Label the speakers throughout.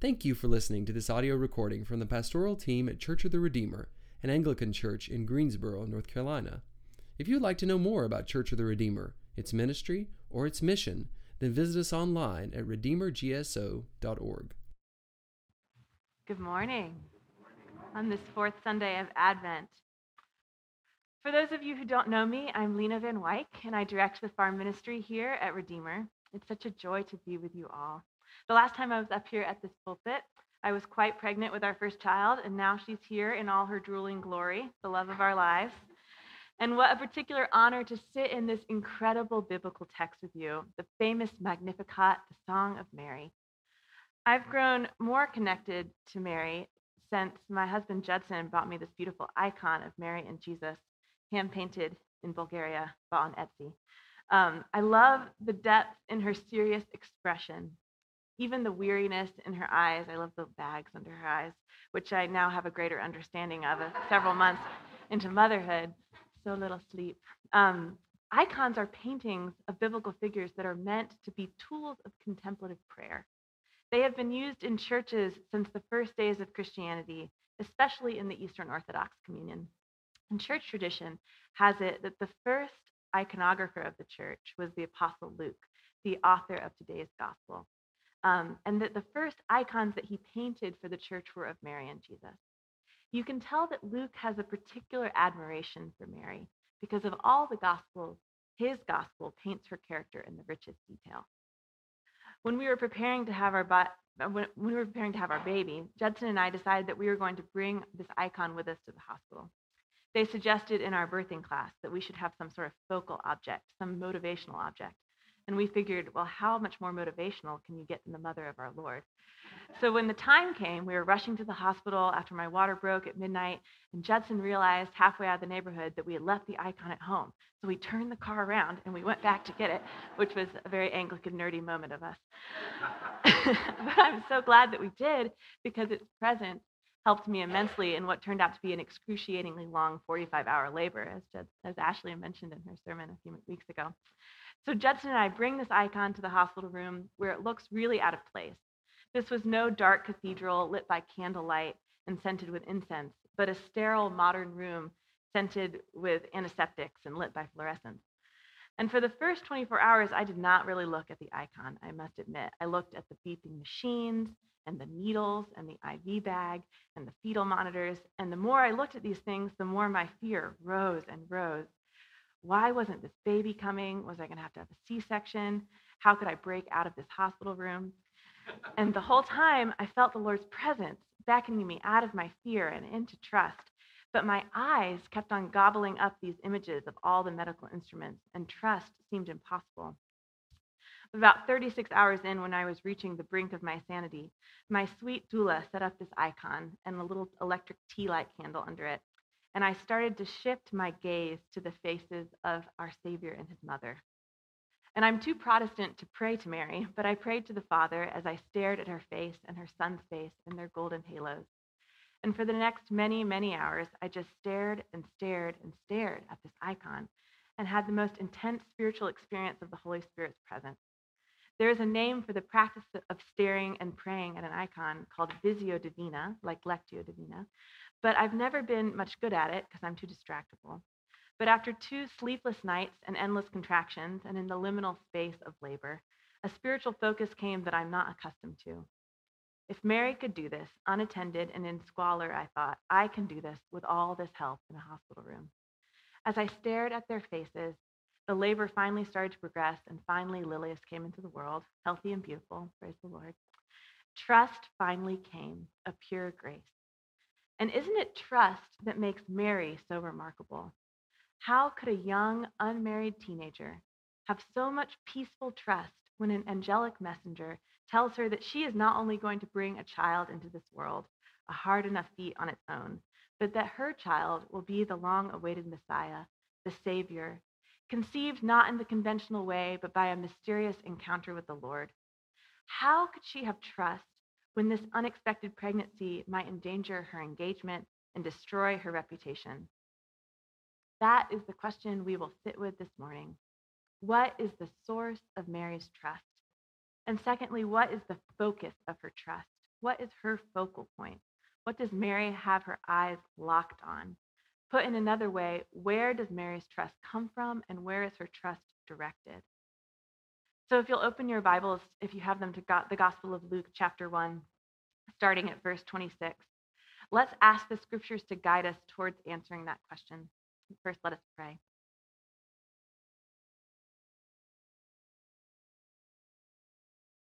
Speaker 1: Thank you for listening to this audio recording from the pastoral team at Church of the Redeemer, an Anglican church in Greensboro, North Carolina. If you'd like to know more about Church of the Redeemer, its ministry, or its mission, then visit us online at redeemergso.org.
Speaker 2: Good morning on this fourth Sunday of Advent. For those of you who don't know me, I'm Lena Van Wyk, and I direct the farm ministry here at Redeemer. It's such a joy to be with you all. The last time I was up here at this pulpit, I was quite pregnant with our first child, and now she's here in all her drooling glory, the love of our lives. And what a particular honor to sit in this incredible biblical text with you, the famous Magnificat, the Song of Mary. I've grown more connected to Mary since my husband Judson bought me this beautiful icon of Mary and Jesus, hand painted in Bulgaria, bought on Etsy. Um, I love the depth in her serious expression, even the weariness in her eyes. I love the bags under her eyes, which I now have a greater understanding of several months into motherhood. So little sleep. Um, icons are paintings of biblical figures that are meant to be tools of contemplative prayer. They have been used in churches since the first days of Christianity, especially in the Eastern Orthodox Communion. And church tradition has it that the first iconographer of the church was the Apostle Luke, the author of today's gospel um, and that the first icons that he painted for the church were of Mary and Jesus. You can tell that Luke has a particular admiration for Mary because of all the gospels, his gospel paints her character in the richest detail. When we were preparing to have our uh, when we were preparing to have our baby, Judson and I decided that we were going to bring this icon with us to the hospital. They suggested in our birthing class that we should have some sort of focal object, some motivational object. And we figured, well, how much more motivational can you get than the mother of our Lord? So when the time came, we were rushing to the hospital after my water broke at midnight, and Judson realized halfway out of the neighborhood that we had left the icon at home. So we turned the car around and we went back to get it, which was a very Anglican nerdy moment of us. but I'm so glad that we did because its presence helped me immensely in what turned out to be an excruciatingly long 45 hour labor, as, Jud- as Ashley mentioned in her sermon a few weeks ago. So Judson and I bring this icon to the hospital room where it looks really out of place. This was no dark cathedral lit by candlelight and scented with incense, but a sterile modern room scented with antiseptics and lit by fluorescence. And for the first 24 hours, I did not really look at the icon, I must admit. I looked at the beeping machines and the needles and the IV bag and the fetal monitors. And the more I looked at these things, the more my fear rose and rose. Why wasn't this baby coming? Was I going to have to have a C section? How could I break out of this hospital room? And the whole time, I felt the Lord's presence beckoning me out of my fear and into trust. But my eyes kept on gobbling up these images of all the medical instruments, and trust seemed impossible. About 36 hours in, when I was reaching the brink of my sanity, my sweet doula set up this icon and a little electric tea light candle under it and I started to shift my gaze to the faces of our Savior and his mother. And I'm too Protestant to pray to Mary, but I prayed to the Father as I stared at her face and her son's face in their golden halos. And for the next many, many hours, I just stared and stared and stared at this icon and had the most intense spiritual experience of the Holy Spirit's presence. There is a name for the practice of staring and praying at an icon called Visio Divina, like Lectio Divina, but I've never been much good at it because I'm too distractible. But after two sleepless nights and endless contractions, and in the liminal space of labor, a spiritual focus came that I'm not accustomed to. If Mary could do this, unattended and in squalor, I thought, I can do this with all this help in a hospital room. As I stared at their faces, the labor finally started to progress, and finally Lilius came into the world, healthy and beautiful, praise the Lord. Trust finally came, a pure grace. And isn't it trust that makes Mary so remarkable? How could a young, unmarried teenager have so much peaceful trust when an angelic messenger tells her that she is not only going to bring a child into this world, a hard enough feat on its own, but that her child will be the long awaited Messiah, the Savior, conceived not in the conventional way, but by a mysterious encounter with the Lord? How could she have trust when this unexpected pregnancy might endanger her engagement and destroy her reputation? That is the question we will sit with this morning. What is the source of Mary's trust? And secondly, what is the focus of her trust? What is her focal point? What does Mary have her eyes locked on? Put in another way, where does Mary's trust come from and where is her trust directed? So if you'll open your Bibles, if you have them to the Gospel of Luke, chapter 1, starting at verse 26, let's ask the scriptures to guide us towards answering that question. First, let us pray.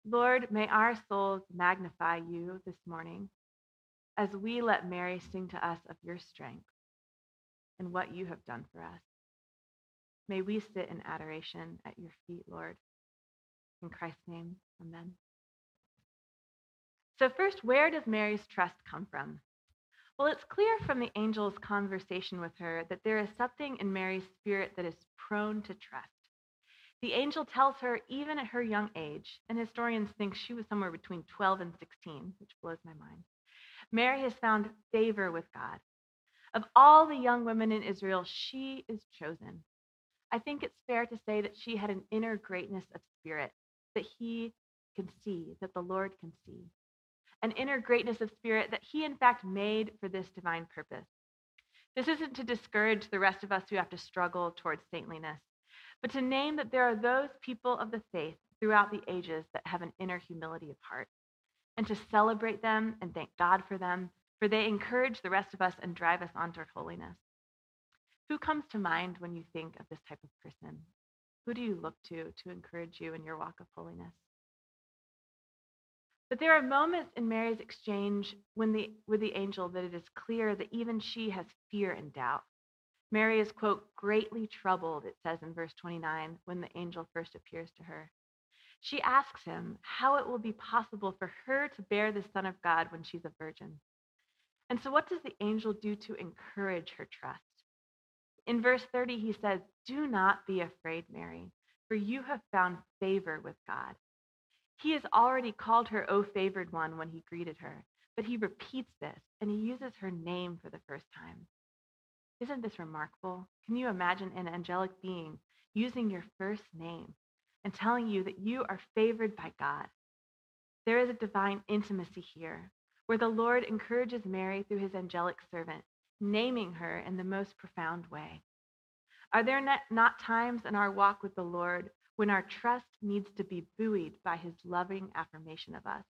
Speaker 2: Lord, may our souls magnify you this morning as we let Mary sing to us of your strength and what you have done for us. May we sit in adoration at your feet, Lord. In Christ's name, amen. So, first, where does Mary's trust come from? Well, it's clear from the angel's conversation with her that there is something in Mary's spirit that is prone to trust. The angel tells her, even at her young age, and historians think she was somewhere between 12 and 16, which blows my mind, Mary has found favor with God. Of all the young women in Israel, she is chosen. I think it's fair to say that she had an inner greatness of spirit that he can see, that the Lord can see. An inner greatness of spirit that he, in fact, made for this divine purpose. This isn't to discourage the rest of us who have to struggle towards saintliness, but to name that there are those people of the faith throughout the ages that have an inner humility of heart, and to celebrate them and thank God for them, for they encourage the rest of us and drive us on toward holiness. Who comes to mind when you think of this type of person? Who do you look to to encourage you in your walk of holiness? But there are moments in Mary's exchange when the, with the angel that it is clear that even she has fear and doubt. Mary is, quote, greatly troubled, it says in verse 29, when the angel first appears to her. She asks him how it will be possible for her to bear the Son of God when she's a virgin. And so, what does the angel do to encourage her trust? In verse 30, he says, Do not be afraid, Mary, for you have found favor with God. He has already called her, O favored one, when he greeted her, but he repeats this and he uses her name for the first time. Isn't this remarkable? Can you imagine an angelic being using your first name and telling you that you are favored by God? There is a divine intimacy here where the Lord encourages Mary through his angelic servant naming her in the most profound way. Are there not times in our walk with the Lord when our trust needs to be buoyed by his loving affirmation of us,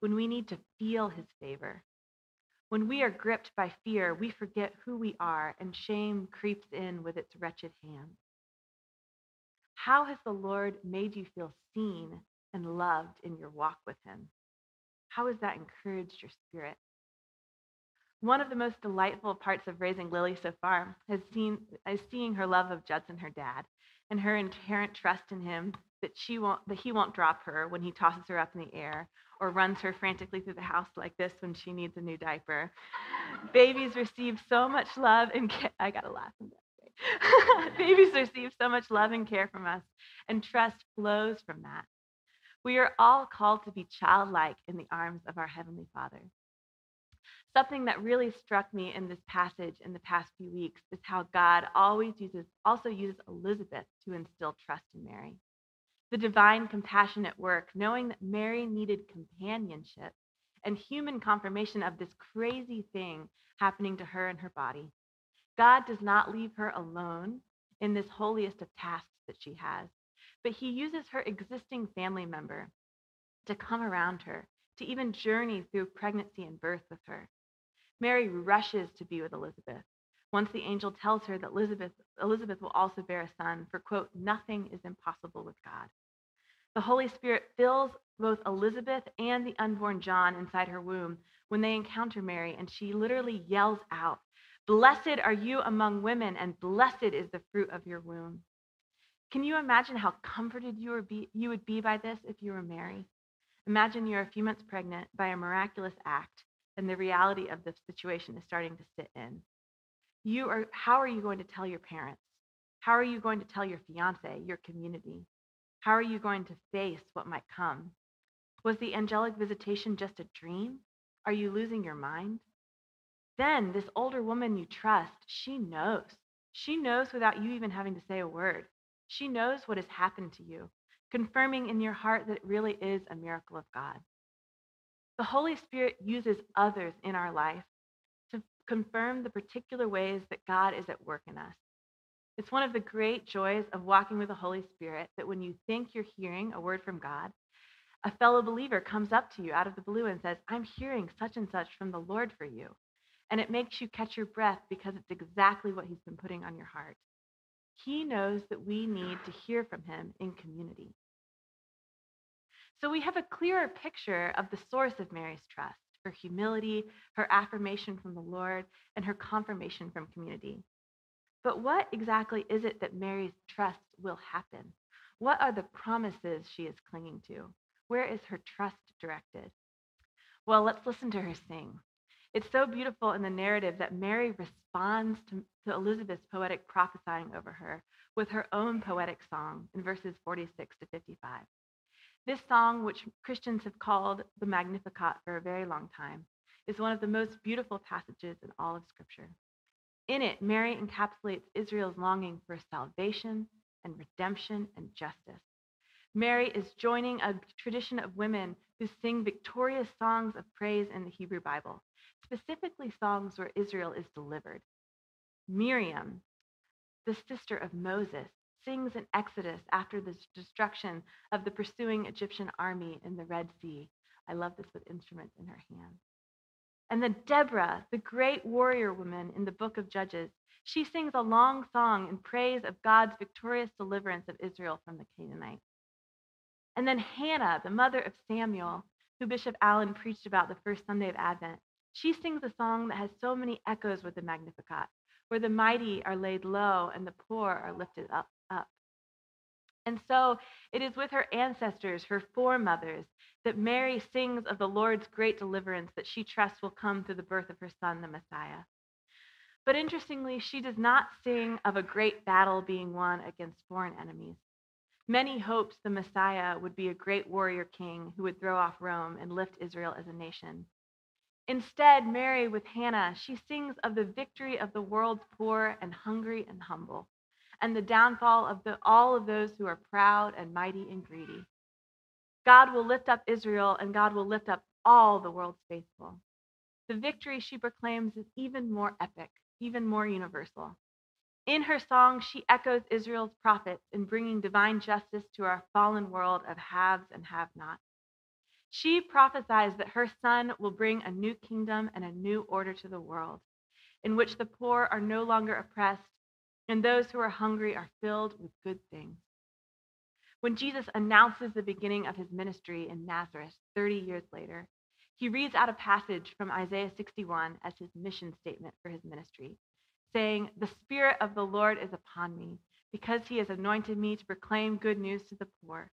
Speaker 2: when we need to feel his favor? When we are gripped by fear, we forget who we are and shame creeps in with its wretched hand. How has the Lord made you feel seen and loved in your walk with him? How has that encouraged your spirit? One of the most delightful parts of raising Lily so far has seen is seeing her love of Judson, her dad, and her inherent trust in him that she won't that he won't drop her when he tosses her up in the air or runs her frantically through the house like this when she needs a new diaper. Babies receive so much love and care. I gotta laugh. Babies receive so much love and care from us, and trust flows from that. We are all called to be childlike in the arms of our Heavenly Father. Something that really struck me in this passage in the past few weeks is how God always uses, also uses Elizabeth to instill trust in Mary. The divine compassion at work, knowing that Mary needed companionship and human confirmation of this crazy thing happening to her and her body. God does not leave her alone in this holiest of tasks that she has, but he uses her existing family member to come around her, to even journey through pregnancy and birth with her. Mary rushes to be with Elizabeth. Once the angel tells her that Elizabeth, Elizabeth will also bear a son, for, quote, nothing is impossible with God. The Holy Spirit fills both Elizabeth and the unborn John inside her womb when they encounter Mary, and she literally yells out, Blessed are you among women, and blessed is the fruit of your womb. Can you imagine how comforted you, be, you would be by this if you were Mary? Imagine you're a few months pregnant by a miraculous act, and the reality of the situation is starting to sit in. You are how are you going to tell your parents? How are you going to tell your fiance, your community? How are you going to face what might come? Was the angelic visitation just a dream? Are you losing your mind? Then this older woman you trust, she knows. She knows without you even having to say a word. She knows what has happened to you, confirming in your heart that it really is a miracle of God. The Holy Spirit uses others in our life to confirm the particular ways that God is at work in us. It's one of the great joys of walking with the Holy Spirit that when you think you're hearing a word from God, a fellow believer comes up to you out of the blue and says, I'm hearing such and such from the Lord for you. And it makes you catch your breath because it's exactly what he's been putting on your heart. He knows that we need to hear from him in community. So we have a clearer picture of the source of Mary's trust her humility, her affirmation from the Lord, and her confirmation from community. But what exactly is it that Mary's trust will happen? What are the promises she is clinging to? Where is her trust directed? Well, let's listen to her sing. It's so beautiful in the narrative that Mary responds to, to, Elizabeth's poetic prophesying over her with her own poetic song in verses 46 to 55. This song, which Christians have called the Magnificat for a very long time, is one of the most beautiful passages in all of Scripture. In it, Mary encapsulates Israel's longing for salvation and redemption and justice. Mary is joining a tradition of women who sing victorious songs of praise in the Hebrew Bible, specifically songs where Israel is delivered. Miriam, the sister of Moses, sings in Exodus after the destruction of the pursuing Egyptian army in the Red Sea. I love this with instruments in her hand. And then Deborah, the great warrior woman in the book of Judges, she sings a long song in praise of God's victorious deliverance of Israel from the Canaanites. And then Hannah, the mother of Samuel, who Bishop Allen preached about the first Sunday of Advent, she sings a song that has so many echoes with the Magnificat, where the mighty are laid low and the poor are lifted up. And so it is with her ancestors, her foremothers, that Mary sings of the Lord's great deliverance that she trusts will come through the birth of her son, the Messiah. But interestingly, she does not sing of a great battle being won against foreign enemies. Many hoped the Messiah would be a great warrior king who would throw off Rome and lift Israel as a nation. Instead, Mary, with Hannah, she sings of the victory of the world's poor and hungry and humble, and the downfall of the, all of those who are proud and mighty and greedy. God will lift up Israel, and God will lift up all the world's faithful. The victory she proclaims is even more epic, even more universal. In her song, she echoes Israel's prophets in bringing divine justice to our fallen world of haves and have nots. She prophesies that her son will bring a new kingdom and a new order to the world, in which the poor are no longer oppressed and those who are hungry are filled with good things. When Jesus announces the beginning of his ministry in Nazareth 30 years later, he reads out a passage from Isaiah 61 as his mission statement for his ministry saying, The Spirit of the Lord is upon me, because he has anointed me to proclaim good news to the poor.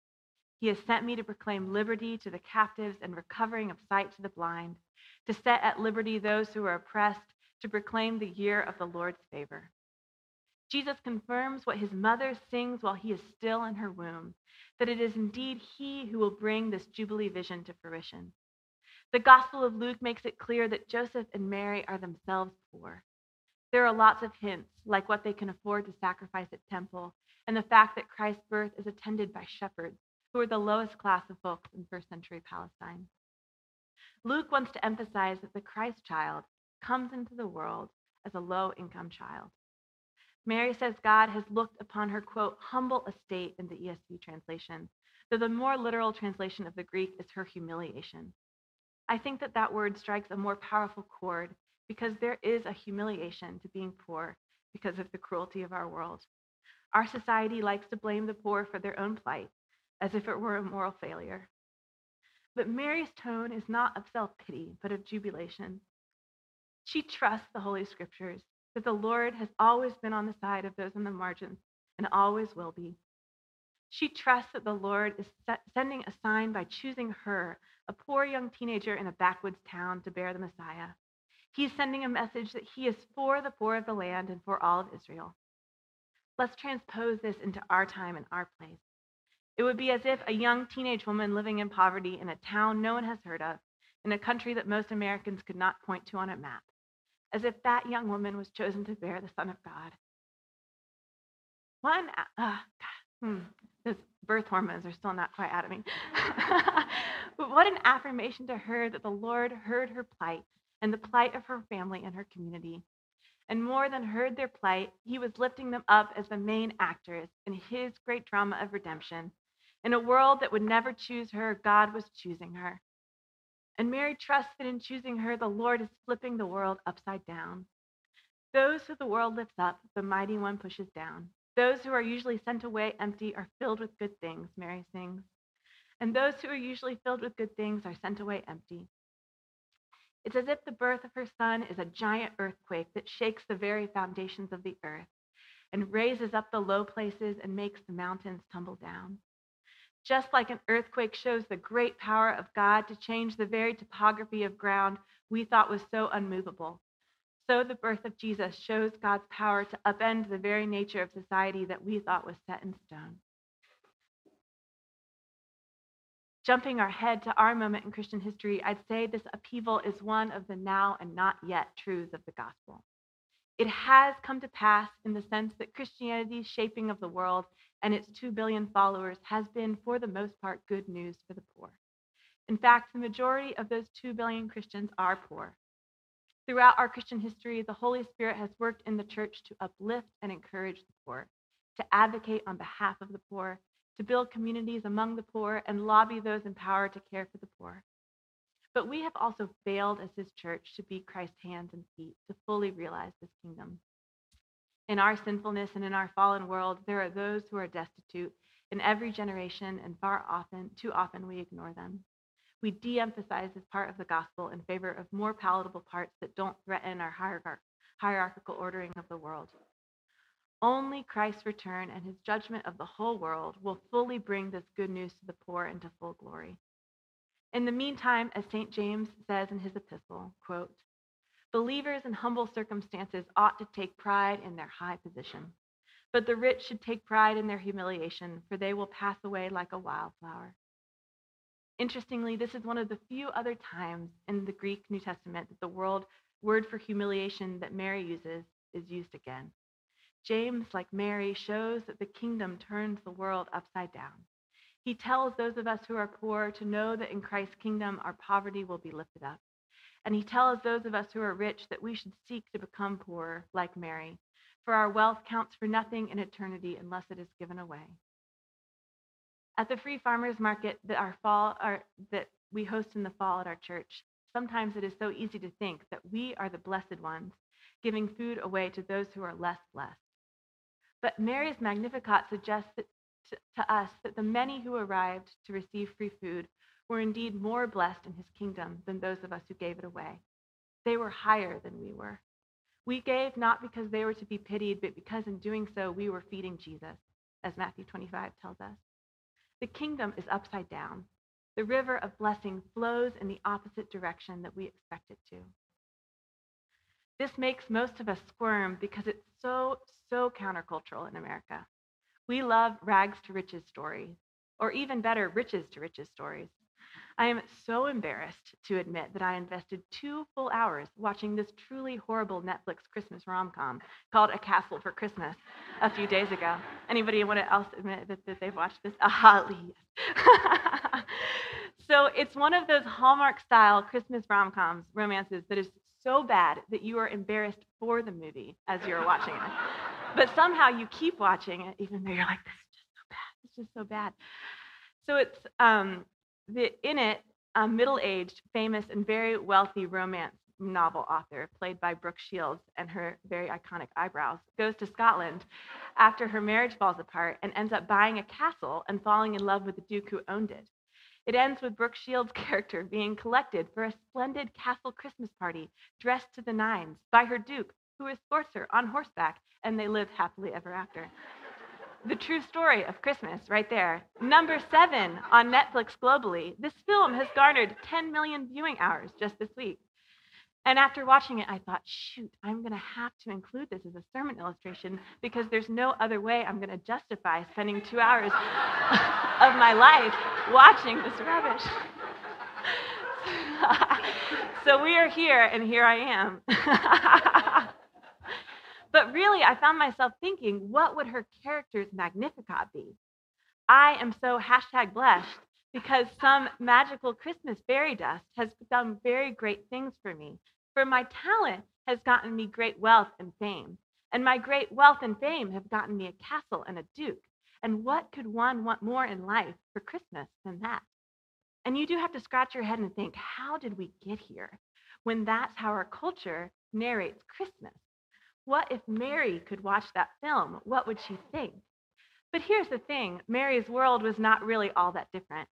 Speaker 2: He has sent me to proclaim liberty to the captives and recovering of sight to the blind, to set at liberty those who are oppressed, to proclaim the year of the Lord's favor. Jesus confirms what his mother sings while he is still in her womb, that it is indeed he who will bring this Jubilee vision to fruition. The Gospel of Luke makes it clear that Joseph and Mary are themselves poor. There are lots of hints, like what they can afford to sacrifice at temple, and the fact that Christ's birth is attended by shepherds, who are the lowest class of folks in first century Palestine. Luke wants to emphasize that the Christ child comes into the world as a low income child. Mary says God has looked upon her, quote, humble estate in the ESV translation, though the more literal translation of the Greek is her humiliation. I think that that word strikes a more powerful chord because there is a humiliation to being poor because of the cruelty of our world. Our society likes to blame the poor for their own plight as if it were a moral failure. But Mary's tone is not of self pity, but of jubilation. She trusts the Holy Scriptures that the Lord has always been on the side of those on the margins and always will be. She trusts that the Lord is sending a sign by choosing her, a poor young teenager in a backwoods town, to bear the Messiah. He's sending a message that he is for the poor of the land and for all of Israel. Let's transpose this into our time and our place. It would be as if a young teenage woman living in poverty in a town no one has heard of, in a country that most Americans could not point to on a map, as if that young woman was chosen to bear the Son of God. One, uh, hmm, Those birth hormones are still not quite out of me. but what an affirmation to her that the Lord heard her plight and the plight of her family and her community. And more than heard their plight, he was lifting them up as the main actors in his great drama of redemption. In a world that would never choose her, God was choosing her. And Mary trusts that in choosing her, the Lord is flipping the world upside down. Those who the world lifts up, the mighty one pushes down. Those who are usually sent away empty are filled with good things, Mary sings. And those who are usually filled with good things are sent away empty. It's as if the birth of her son is a giant earthquake that shakes the very foundations of the earth and raises up the low places and makes the mountains tumble down. Just like an earthquake shows the great power of God to change the very topography of ground we thought was so unmovable, so the birth of Jesus shows God's power to upend the very nature of society that we thought was set in stone. Jumping our head to our moment in Christian history, I'd say this upheaval is one of the now and not yet truths of the gospel. It has come to pass in the sense that Christianity's shaping of the world and its 2 billion followers has been, for the most part, good news for the poor. In fact, the majority of those 2 billion Christians are poor. Throughout our Christian history, the Holy Spirit has worked in the church to uplift and encourage the poor, to advocate on behalf of the poor, to build communities among the poor, and lobby those in power to care for the poor. But we have also failed as his church to be Christ's hands and feet, to fully realize this kingdom. In our sinfulness and in our fallen world, there are those who are destitute in every generation, and far often, too often, we ignore them we de emphasize this part of the gospel in favor of more palatable parts that don't threaten our hierarchical ordering of the world. Only Christ's return and his judgment of the whole world will fully bring this good news to the poor into full glory. In the meantime, as St. James says in his epistle, quote, believers in humble circumstances ought to take pride in their high position, but the rich should take pride in their humiliation, for they will pass away like a wildflower. Interestingly, this is one of the few other times in the Greek New Testament that the word, word for humiliation that Mary uses is used again. James, like Mary, shows that the kingdom turns the world upside down. He tells those of us who are poor to know that in Christ's kingdom our poverty will be lifted up. And he tells those of us who are rich that we should seek to become poor, like Mary, for our wealth counts for nothing in eternity unless it is given away. At the free farmers market that our fall our, that we host in the fall at our church, sometimes it is so easy to think that we are the blessed ones, giving food away to those who are less blessed. But Mary's Magnificat suggests that, to, us that the many who arrived to receive free food were indeed more blessed in his kingdom than those of us who gave it away. They were higher than we were. We gave not because they were to be pitied, but because in doing so we were feeding Jesus, as Matthew 25 tells us. The kingdom is upside down. The river of blessing flows in the opposite direction that we expect it to. This makes most of us squirm because it's so, so countercultural in America. We love rags to riches stories, or even better, riches to riches stories. I am so embarrassed to admit that I invested two full hours watching this truly horrible Netflix Christmas rom-com called A Castle for Christmas a few days ago. Anybody want to else admit that, that they've watched this? Aha, yes. so it's one of those Hallmark-style Christmas rom-coms, romances that is so bad that you are embarrassed for the movie as you're watching it. But somehow you keep watching it, even though you're like, this is just so bad. It's just so bad. So it's um, the, in it, a middle aged, famous, and very wealthy romance novel author, played by Brooke Shields and her very iconic eyebrows, goes to Scotland after her marriage falls apart and ends up buying a castle and falling in love with the Duke who owned it. It ends with Brooke Shields' character being collected for a splendid castle Christmas party, dressed to the nines, by her Duke, who escorts her on horseback, and they live happily ever after the true story of Christmas right there. Number seven on Netflix globally. This film has garnered 10 million viewing hours just this week. And after watching it, I thought, shoot, I'm going to have to include this as a sermon illustration because there's no other way I'm going to justify spending two hours of my life watching this rubbish. so we are here, and here I am. But really, I found myself thinking, what would her character's Magnificat be? I am so hashtag blessed because some magical Christmas fairy dust has done very great things for me. For my talent has gotten me great wealth and fame, and my great wealth and fame have gotten me a castle and a duke. And what could one want more in life for Christmas than that? And you do have to scratch your head and think, how did we get here? When that's how our culture narrates Christmas. What if Mary could watch that film? What would she think? But here's the thing Mary's world was not really all that different.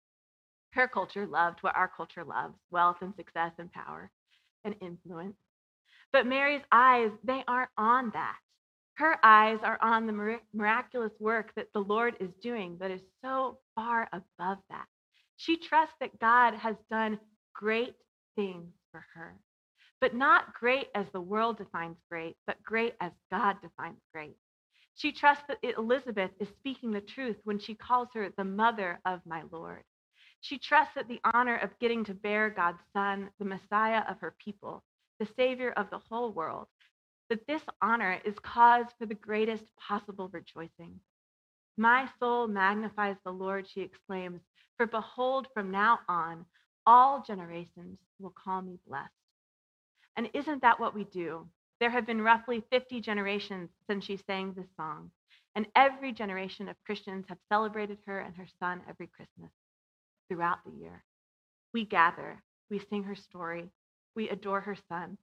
Speaker 2: Her culture loved what our culture loves wealth and success and power and influence. But Mary's eyes, they aren't on that. Her eyes are on the miraculous work that the Lord is doing that is so far above that. She trusts that God has done great things for her, but not great as the world defines great, but great as God defines great. She trusts that Elizabeth is speaking the truth when she calls her the mother of my Lord. She trusts that the honor of getting to bear God's Son, the Messiah of her people, the Savior of the whole world, that this honor is cause for the greatest possible rejoicing. My soul magnifies the Lord, she exclaims, for behold, from now on, all generations will call me blessed. And isn't that what we do? There have been roughly 50 generations since she sang this song, and every generation of Christians have celebrated her and her son every Christmas throughout the year. We gather, we sing her story, we adore her son.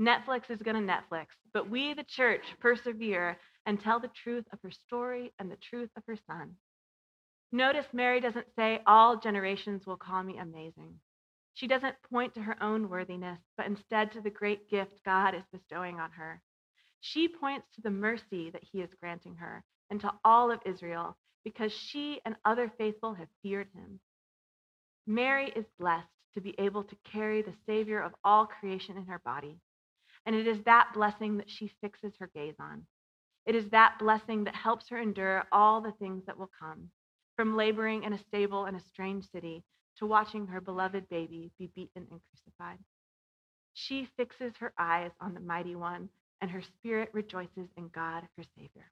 Speaker 2: Netflix is going to Netflix, but we, the church, persevere and tell the truth of her story and the truth of her son. Notice Mary doesn't say, All generations will call me amazing. She doesn't point to her own worthiness, but instead to the great gift God is bestowing on her. She points to the mercy that he is granting her and to all of Israel because she and other faithful have feared him. Mary is blessed to be able to carry the Savior of all creation in her body. And it is that blessing that she fixes her gaze on. It is that blessing that helps her endure all the things that will come, from laboring in a stable in a strange city to watching her beloved baby be beaten and crucified. She fixes her eyes on the mighty one, and her spirit rejoices in God, her Savior.